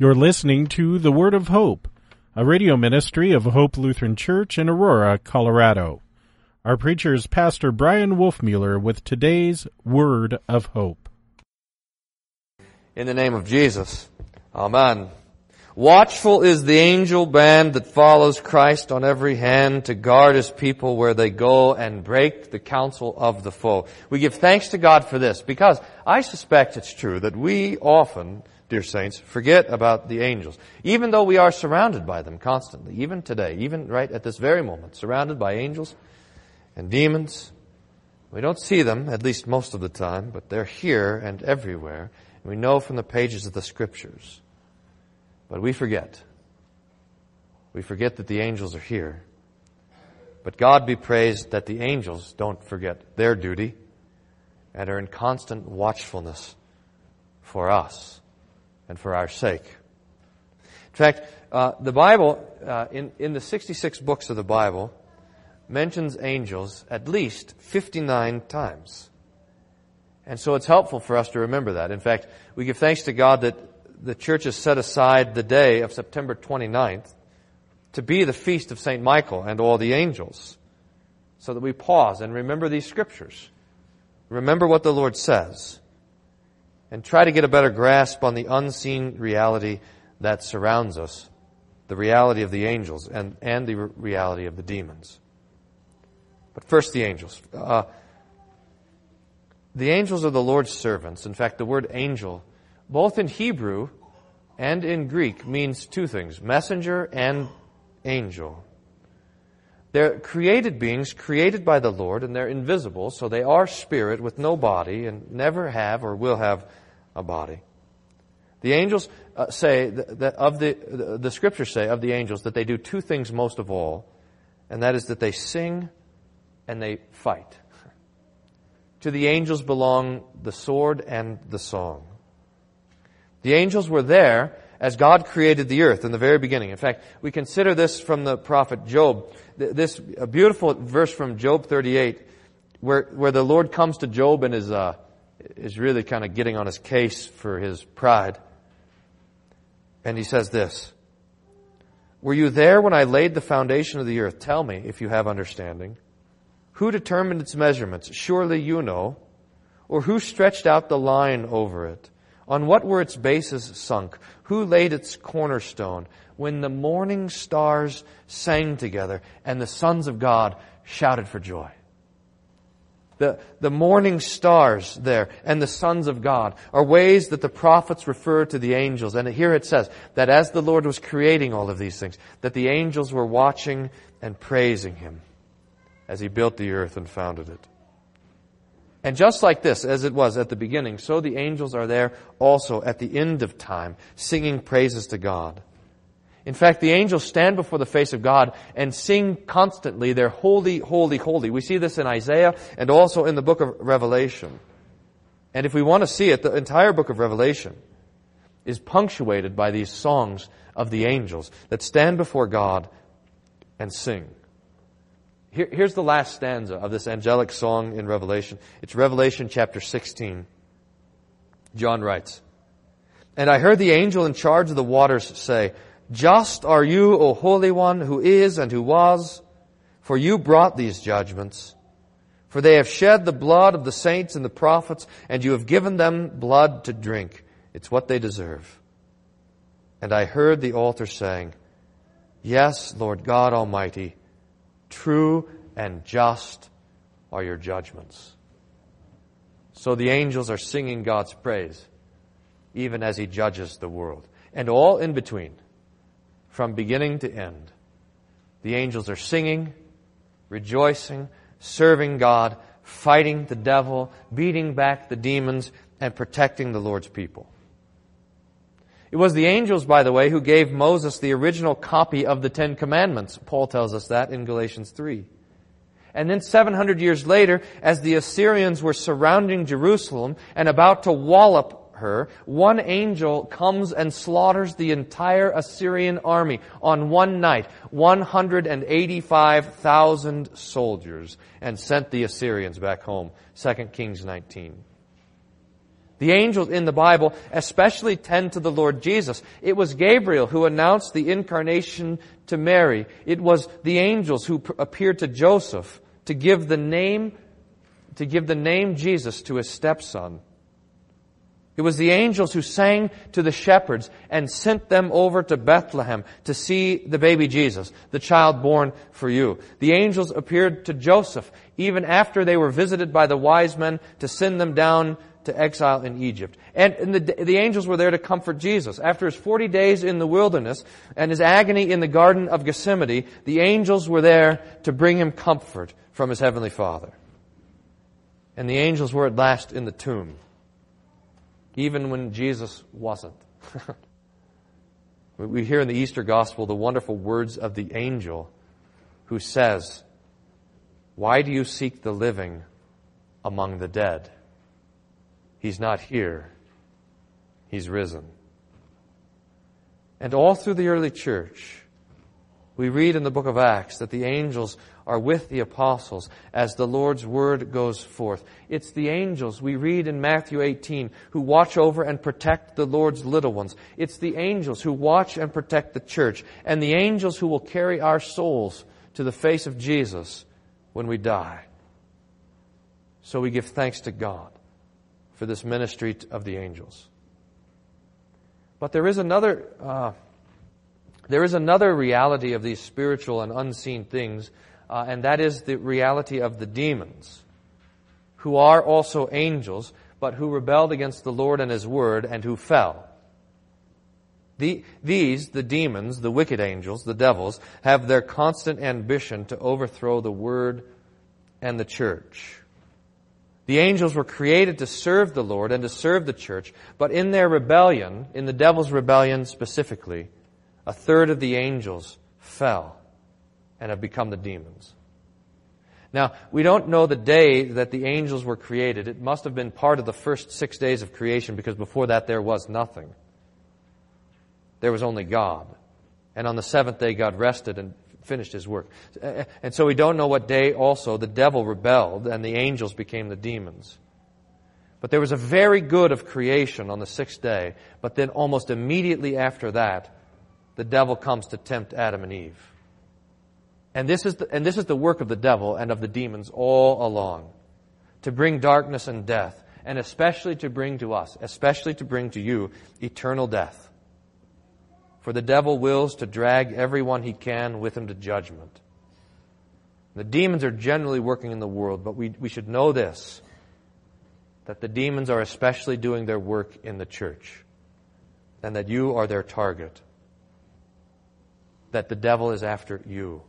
You're listening to The Word of Hope, a radio ministry of Hope Lutheran Church in Aurora, Colorado. Our preacher is Pastor Bryan Wolfmueller with today's Word of Hope. In the name of Jesus. Amen. Watchful is the angel band that follows Christ on every hand to guard his people where they go and break the counsel of the foe. We give thanks to God for this because I suspect it's true that we often, dear saints, forget about the angels. Even though we are surrounded by them constantly, even today, even right at this very moment, surrounded by angels and demons. We don't see them, at least most of the time, but they're here and everywhere. And we know from the pages of the scriptures. But we forget. We forget that the angels are here. But God be praised that the angels don't forget their duty and are in constant watchfulness for us and for our sake. In fact, uh, the Bible, uh, in, in the 66 books of the Bible, mentions angels at least 59 times. And so it's helpful for us to remember that. In fact, we give thanks to God that the church has set aside the day of September 29th to be the feast of St. Michael and all the angels so that we pause and remember these scriptures. Remember what the Lord says and try to get a better grasp on the unseen reality that surrounds us, the reality of the angels and, and the reality of the demons. But first, the angels. Uh, the angels are the Lord's servants. In fact, the word angel both in Hebrew and in Greek, means two things messenger and angel. They're created beings, created by the Lord, and they're invisible, so they are spirit with no body and never have or will have a body. The angels uh, say that of the, the, the scriptures say of the angels that they do two things most of all, and that is that they sing and they fight. To the angels belong the sword and the song. The angels were there as God created the earth in the very beginning. In fact, we consider this from the prophet Job. This a beautiful verse from Job 38, where, where the Lord comes to Job and is, uh, is really kind of getting on his case for his pride. And he says this, Were you there when I laid the foundation of the earth? Tell me if you have understanding. Who determined its measurements? Surely you know. Or who stretched out the line over it? On what were its bases sunk? Who laid its cornerstone? When the morning stars sang together and the sons of God shouted for joy. The, the morning stars there and the sons of God are ways that the prophets refer to the angels. And here it says that as the Lord was creating all of these things, that the angels were watching and praising Him as He built the earth and founded it. And just like this, as it was at the beginning, so the angels are there also at the end of time, singing praises to God. In fact, the angels stand before the face of God and sing constantly, they're holy, holy, holy. We see this in Isaiah and also in the book of Revelation. And if we want to see it, the entire book of Revelation is punctuated by these songs of the angels that stand before God and sing. Here, here's the last stanza of this angelic song in Revelation. It's Revelation chapter 16. John writes, And I heard the angel in charge of the waters say, Just are you, O Holy One, who is and who was, for you brought these judgments. For they have shed the blood of the saints and the prophets, and you have given them blood to drink. It's what they deserve. And I heard the altar saying, Yes, Lord God Almighty, True and just are your judgments. So the angels are singing God's praise, even as He judges the world. And all in between, from beginning to end, the angels are singing, rejoicing, serving God, fighting the devil, beating back the demons, and protecting the Lord's people. It was the angels, by the way, who gave Moses the original copy of the Ten Commandments. Paul tells us that in Galatians 3. And then 700 years later, as the Assyrians were surrounding Jerusalem and about to wallop her, one angel comes and slaughters the entire Assyrian army on one night, 185,000 soldiers, and sent the Assyrians back home. 2 Kings 19. The angels in the Bible especially tend to the Lord Jesus. It was Gabriel who announced the incarnation to Mary. It was the angels who appeared to Joseph to give the name, to give the name Jesus to his stepson. It was the angels who sang to the shepherds and sent them over to Bethlehem to see the baby Jesus, the child born for you. The angels appeared to Joseph even after they were visited by the wise men to send them down to exile in Egypt. And, and the, the angels were there to comfort Jesus. After his 40 days in the wilderness and his agony in the Garden of Gethsemane, the angels were there to bring him comfort from his heavenly Father. And the angels were at last in the tomb, even when Jesus wasn't. we hear in the Easter Gospel the wonderful words of the angel who says, Why do you seek the living among the dead? He's not here. He's risen. And all through the early church, we read in the book of Acts that the angels are with the apostles as the Lord's word goes forth. It's the angels we read in Matthew 18 who watch over and protect the Lord's little ones. It's the angels who watch and protect the church and the angels who will carry our souls to the face of Jesus when we die. So we give thanks to God for this ministry of the angels. But there is another, uh, there is another reality of these spiritual and unseen things, uh, and that is the reality of the demons, who are also angels, but who rebelled against the Lord and His Word and who fell. The, these, the demons, the wicked angels, the devils, have their constant ambition to overthrow the Word and the church. The angels were created to serve the Lord and to serve the church, but in their rebellion, in the devil's rebellion specifically, a third of the angels fell and have become the demons. Now, we don't know the day that the angels were created. It must have been part of the first six days of creation because before that there was nothing. There was only God. And on the seventh day, God rested and finished his work. And so we don't know what day also the devil rebelled and the angels became the demons. But there was a very good of creation on the sixth day, but then almost immediately after that, the devil comes to tempt Adam and Eve. And this is the, and this is the work of the devil and of the demons all along. To bring darkness and death, and especially to bring to us, especially to bring to you eternal death. For the devil wills to drag everyone he can with him to judgment. The demons are generally working in the world, but we, we should know this that the demons are especially doing their work in the church, and that you are their target, that the devil is after you.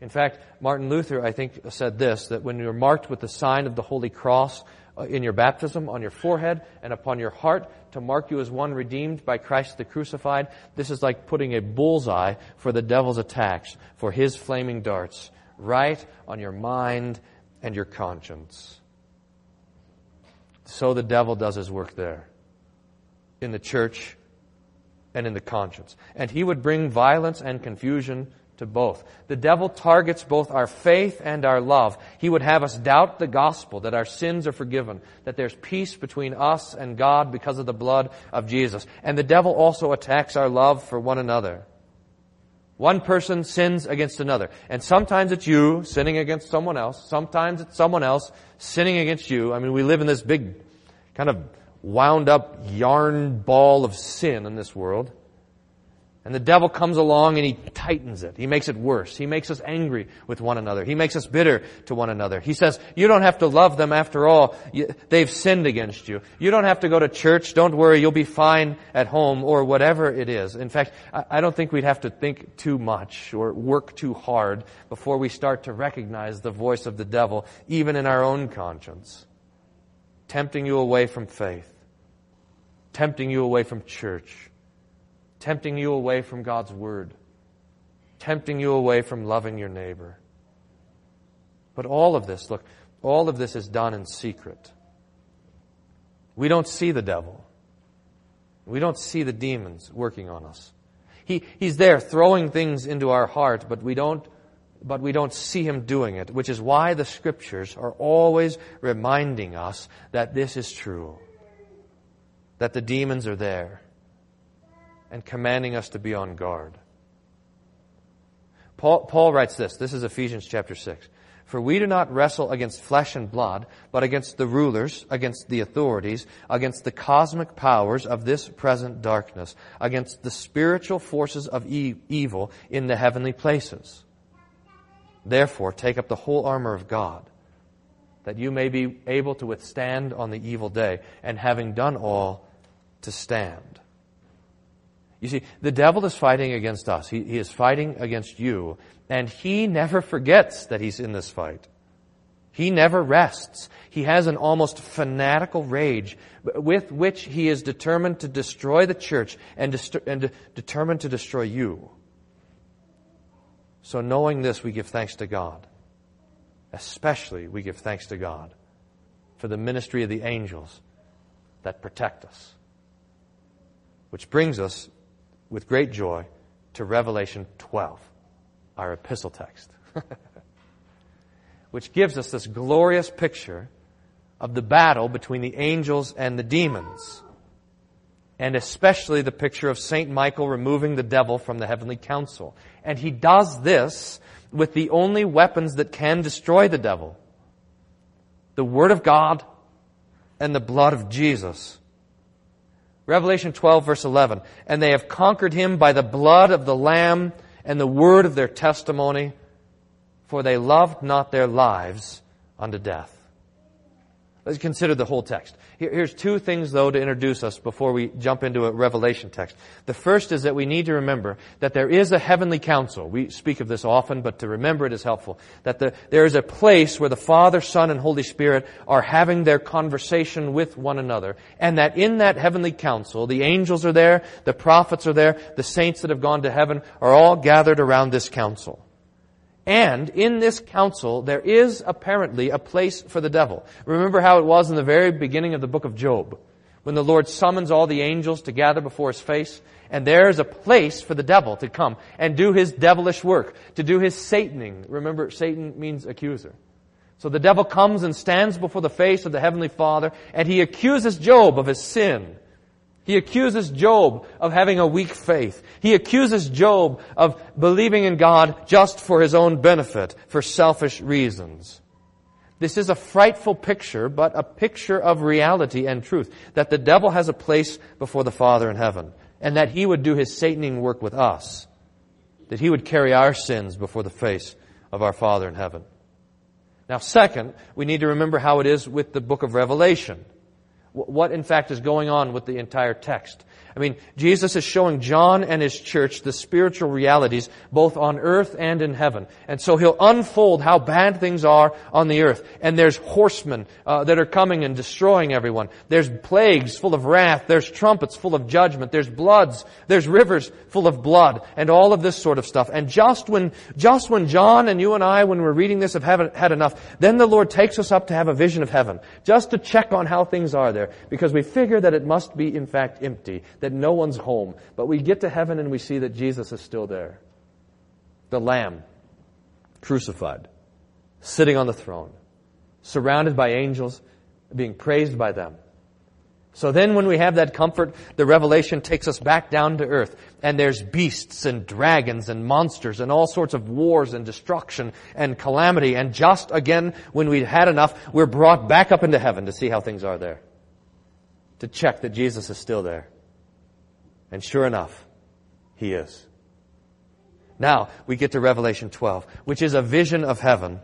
In fact, Martin Luther, I think, said this that when you're marked with the sign of the Holy Cross, Uh, in your baptism, on your forehead, and upon your heart to mark you as one redeemed by Christ the crucified. This is like putting a bullseye for the devil's attacks, for his flaming darts, right on your mind and your conscience. So the devil does his work there, in the church and in the conscience. And he would bring violence and confusion to both. The devil targets both our faith and our love. He would have us doubt the gospel, that our sins are forgiven, that there's peace between us and God because of the blood of Jesus. And the devil also attacks our love for one another. One person sins against another. And sometimes it's you sinning against someone else. Sometimes it's someone else sinning against you. I mean, we live in this big, kind of wound up yarn ball of sin in this world. And the devil comes along and he tightens it. He makes it worse. He makes us angry with one another. He makes us bitter to one another. He says, you don't have to love them after all. They've sinned against you. You don't have to go to church. Don't worry. You'll be fine at home or whatever it is. In fact, I don't think we'd have to think too much or work too hard before we start to recognize the voice of the devil, even in our own conscience, tempting you away from faith, tempting you away from church tempting you away from God's Word, tempting you away from loving your neighbor. But all of this, look, all of this is done in secret. We don't see the devil. We don't see the demons working on us. He, he's there throwing things into our heart, but we don't, but we don't see him doing it, which is why the scriptures are always reminding us that this is true. That the demons are there and commanding us to be on guard. Paul, Paul writes this. This is Ephesians chapter 6. For we do not wrestle against flesh and blood, but against the rulers, against the authorities, against the cosmic powers of this present darkness, against the spiritual forces of e- evil in the heavenly places. Therefore, take up the whole armor of God, that you may be able to withstand on the evil day, and having done all, to stand. You see, the devil is fighting against us. He, he, is fighting against you. And he never forgets that he's in this fight. He never rests. He has an almost fanatical rage with which he is determined to destroy the church and, dest- and determined to destroy you. So knowing this, we give thanks to God. Especially, we give thanks to God for the ministry of the angels that protect us. Which brings us with great joy to Revelation 12, our epistle text, which gives us this glorious picture of the battle between the angels and the demons, and especially the picture of St. Michael removing the devil from the heavenly council. And he does this with the only weapons that can destroy the devil the Word of God and the blood of Jesus. Revelation 12 verse 11. And they have conquered him by the blood of the Lamb and the word of their testimony, for they loved not their lives unto death. Let's consider the whole text. here's two things, though, to introduce us before we jump into a Revelation text. The first is that we need to remember that there is a heavenly council. We speak of this often, but to remember it is helpful. That the, there is a place where the Father, Son, and Holy Spirit are having their conversation with one another. And that in that heavenly council, the angels are there, the prophets are there, the saints that have gone to heaven are all gathered around this council. And in this council, there is apparently a place for the devil. Remember how it was in the very beginning of the book of Job, when the Lord summons all the angels to gather before his face, and there is a place for the devil to come and do his devilish work, to do his Sataning. Remember, Satan means accuser. So the devil comes and stands before the face of the heavenly Father, and he accuses Job of his sin he accuses Job of having a weak faith. He accuses Job of believing in God just for his own benefit, for selfish reasons. This is a frightful picture, but a picture of reality and truth. That the devil has a place before the Father in heaven, and that he would do his Sataning work with us. That he would carry our sins before the face of our Father in heaven. Now, second, we need to remember how it is with the book of Revelation what in fact is going on with the entire text. I mean, Jesus is showing John and his church the spiritual realities both on earth and in heaven. And so he'll unfold how bad things are on the earth. And there's horsemen uh, that are coming and destroying everyone. There's plagues full of wrath. There's trumpets full of judgment. There's bloods. There's rivers full of blood. And all of this sort of stuff. And just when, just when John and you and I, when we're reading this, have had enough, then the Lord takes us up to have a vision of heaven. Just to check on how things are there. Because we figure that it must be in fact empty. That no one's home. But we get to heaven and we see that Jesus is still there. The Lamb, crucified, sitting on the throne, surrounded by angels, being praised by them. So then when we have that comfort, the revelation takes us back down to earth. And there's beasts and dragons and monsters and all sorts of wars and destruction and calamity. And just again, when we've had enough, we're brought back up into heaven to see how things are there. To check that Jesus is still there. And sure enough, he is. Now, we get to Revelation 12, which is a vision of heaven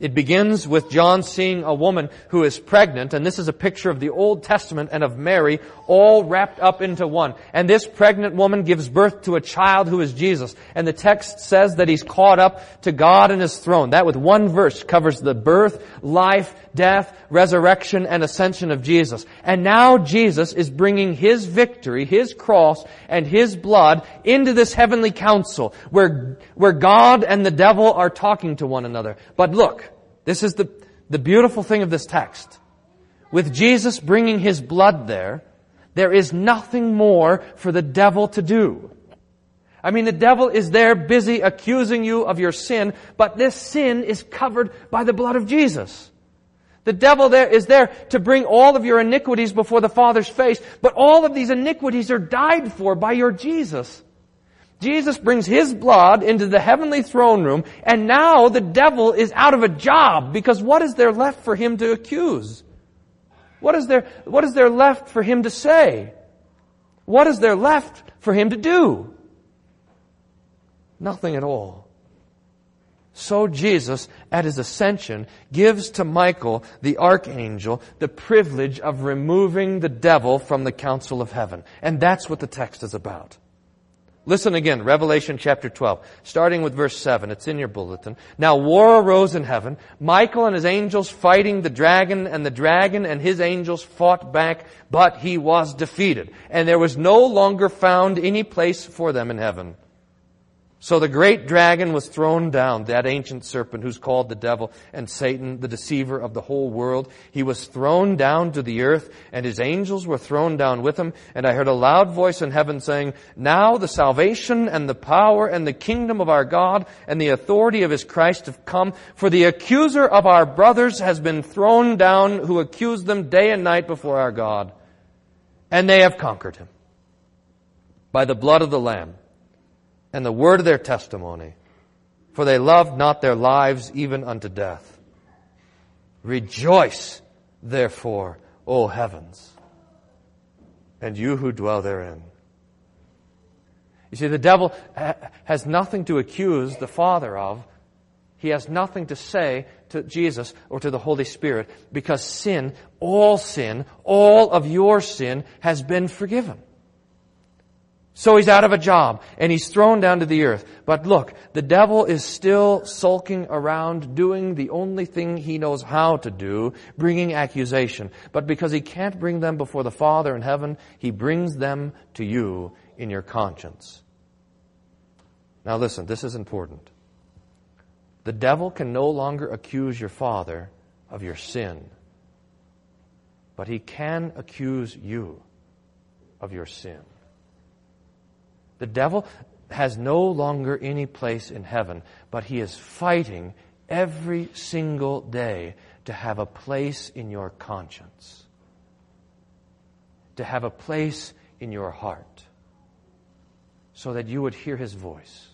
it begins with John seeing a woman who is pregnant, and this is a picture of the Old Testament and of Mary all wrapped up into one. And this pregnant woman gives birth to a child who is Jesus. And the text says that he's caught up to God and his throne. That with one verse covers the birth, life, death, resurrection, and ascension of Jesus. And now Jesus is bringing his victory, his cross, and his blood into this heavenly council where, where God and the devil are talking to one another. But look, this is the, the beautiful thing of this text. With Jesus bringing his blood there, there is nothing more for the devil to do. I mean, the devil is there busy accusing you of your sin, but this sin is covered by the blood of Jesus. The devil there is there to bring all of your iniquities before the Father's face, but all of these iniquities are died for by your Jesus. Jesus brings His blood into the heavenly throne room, and now the devil is out of a job, because what is there left for him to accuse? What is there, what is there left for him to say? What is there left for him to do? Nothing at all. So Jesus, at his ascension, gives to Michael, the archangel, the privilege of removing the devil from the council of heaven. And that's what the text is about. Listen again, Revelation chapter 12, starting with verse 7. It's in your bulletin. Now war arose in heaven. Michael and his angels fighting the dragon, and the dragon and his angels fought back, but he was defeated. And there was no longer found any place for them in heaven. So the great dragon was thrown down, that ancient serpent who's called the devil and Satan, the deceiver of the whole world. He was thrown down to the earth and his angels were thrown down with him. And I heard a loud voice in heaven saying, Now the salvation and the power and the kingdom of our God and the authority of his Christ have come. For the accuser of our brothers has been thrown down who accused them day and night before our God. And they have conquered him by the blood of the Lamb and the word of their testimony, for they loved not their lives even unto death. Rejoice, therefore, O heavens, and you who dwell therein. You see, the devil has nothing to accuse the Father of. He has nothing to say to Jesus or to the Holy Spirit because sin, all sin, all of your sin has been forgiven. So he's out of a job and he's thrown down to the earth. But look, the devil is still sulking around doing the only thing he knows how to do, bringing accusation. But because he can't bring them before the Father in heaven, he brings them to you in your conscience. Now listen, this is important. The devil can no longer accuse your father of your sin, but he can accuse you of your sin. The devil has no longer any place in heaven, but he is fighting every single day to have a place in your conscience, to have a place in your heart, so that you would hear his voice.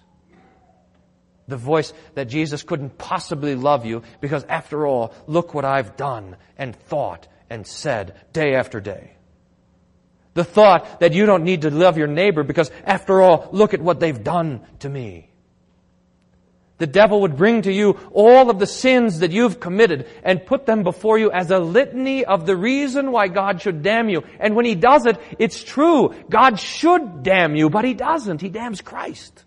The voice that Jesus couldn't possibly love you because after all, look what I've done and thought and said day after day. The thought that you don't need to love your neighbor because after all, look at what they've done to me. The devil would bring to you all of the sins that you've committed and put them before you as a litany of the reason why God should damn you. And when he does it, it's true. God should damn you, but he doesn't. He damns Christ.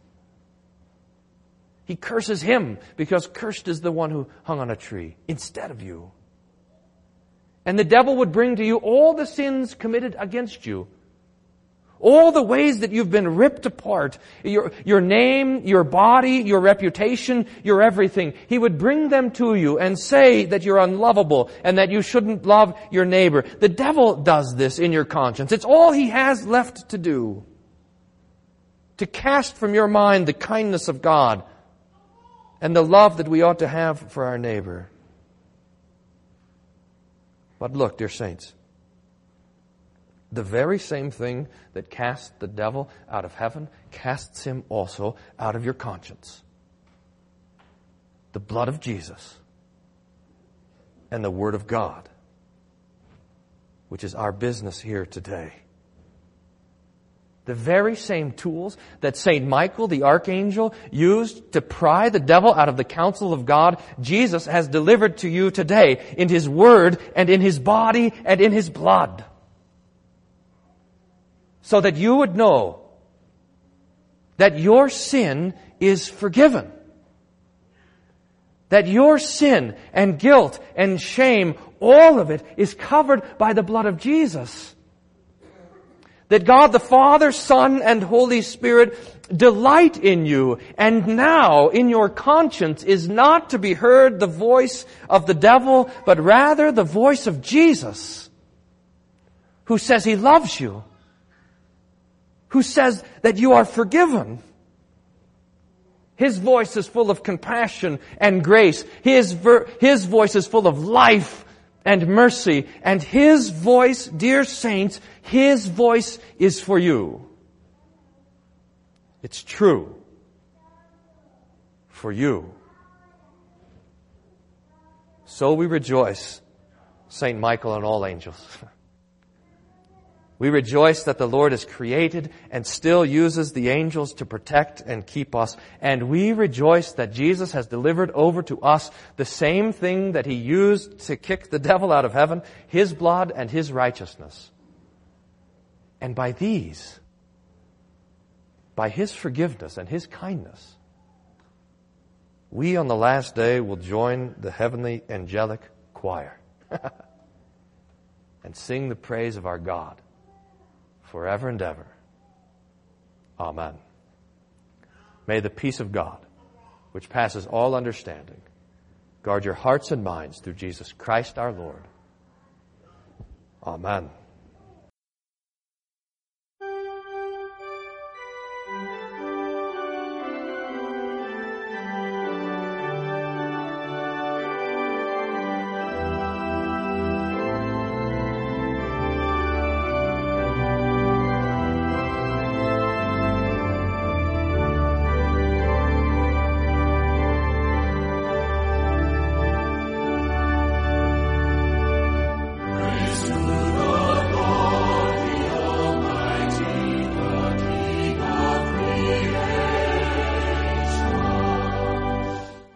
He curses him because cursed is the one who hung on a tree instead of you. And the devil would bring to you all the sins committed against you. All the ways that you've been ripped apart. Your, your name, your body, your reputation, your everything. He would bring them to you and say that you're unlovable and that you shouldn't love your neighbor. The devil does this in your conscience. It's all he has left to do. To cast from your mind the kindness of God and the love that we ought to have for our neighbor. But look, dear saints, the very same thing that casts the devil out of heaven casts him also out of your conscience. The blood of Jesus and the Word of God, which is our business here today. The very same tools that St. Michael, the archangel, used to pry the devil out of the counsel of God, Jesus has delivered to you today in His Word and in His body and in His blood. So that you would know that your sin is forgiven. That your sin and guilt and shame, all of it is covered by the blood of Jesus that God the Father, Son, and Holy Spirit delight in you, and now in your conscience is not to be heard the voice of the devil, but rather the voice of Jesus, who says he loves you, who says that you are forgiven, His voice is full of compassion and grace. His, ver- His voice is full of life and mercy. And His voice, dear saints, His voice is for you. It's true for you. So we rejoice, Saint Michael and all angels. We rejoice that the Lord has created and still uses the angels to protect and keep us. And we rejoice that Jesus has delivered over to us the same thing that He used to kick the devil out of heaven, His blood and His righteousness. And by these, by His forgiveness and His kindness, we on the last day will join the heavenly angelic choir and sing the praise of our God forever and ever. Amen. May the peace of God, which passes all understanding, guard your hearts and minds through Jesus Christ our Lord. Amen.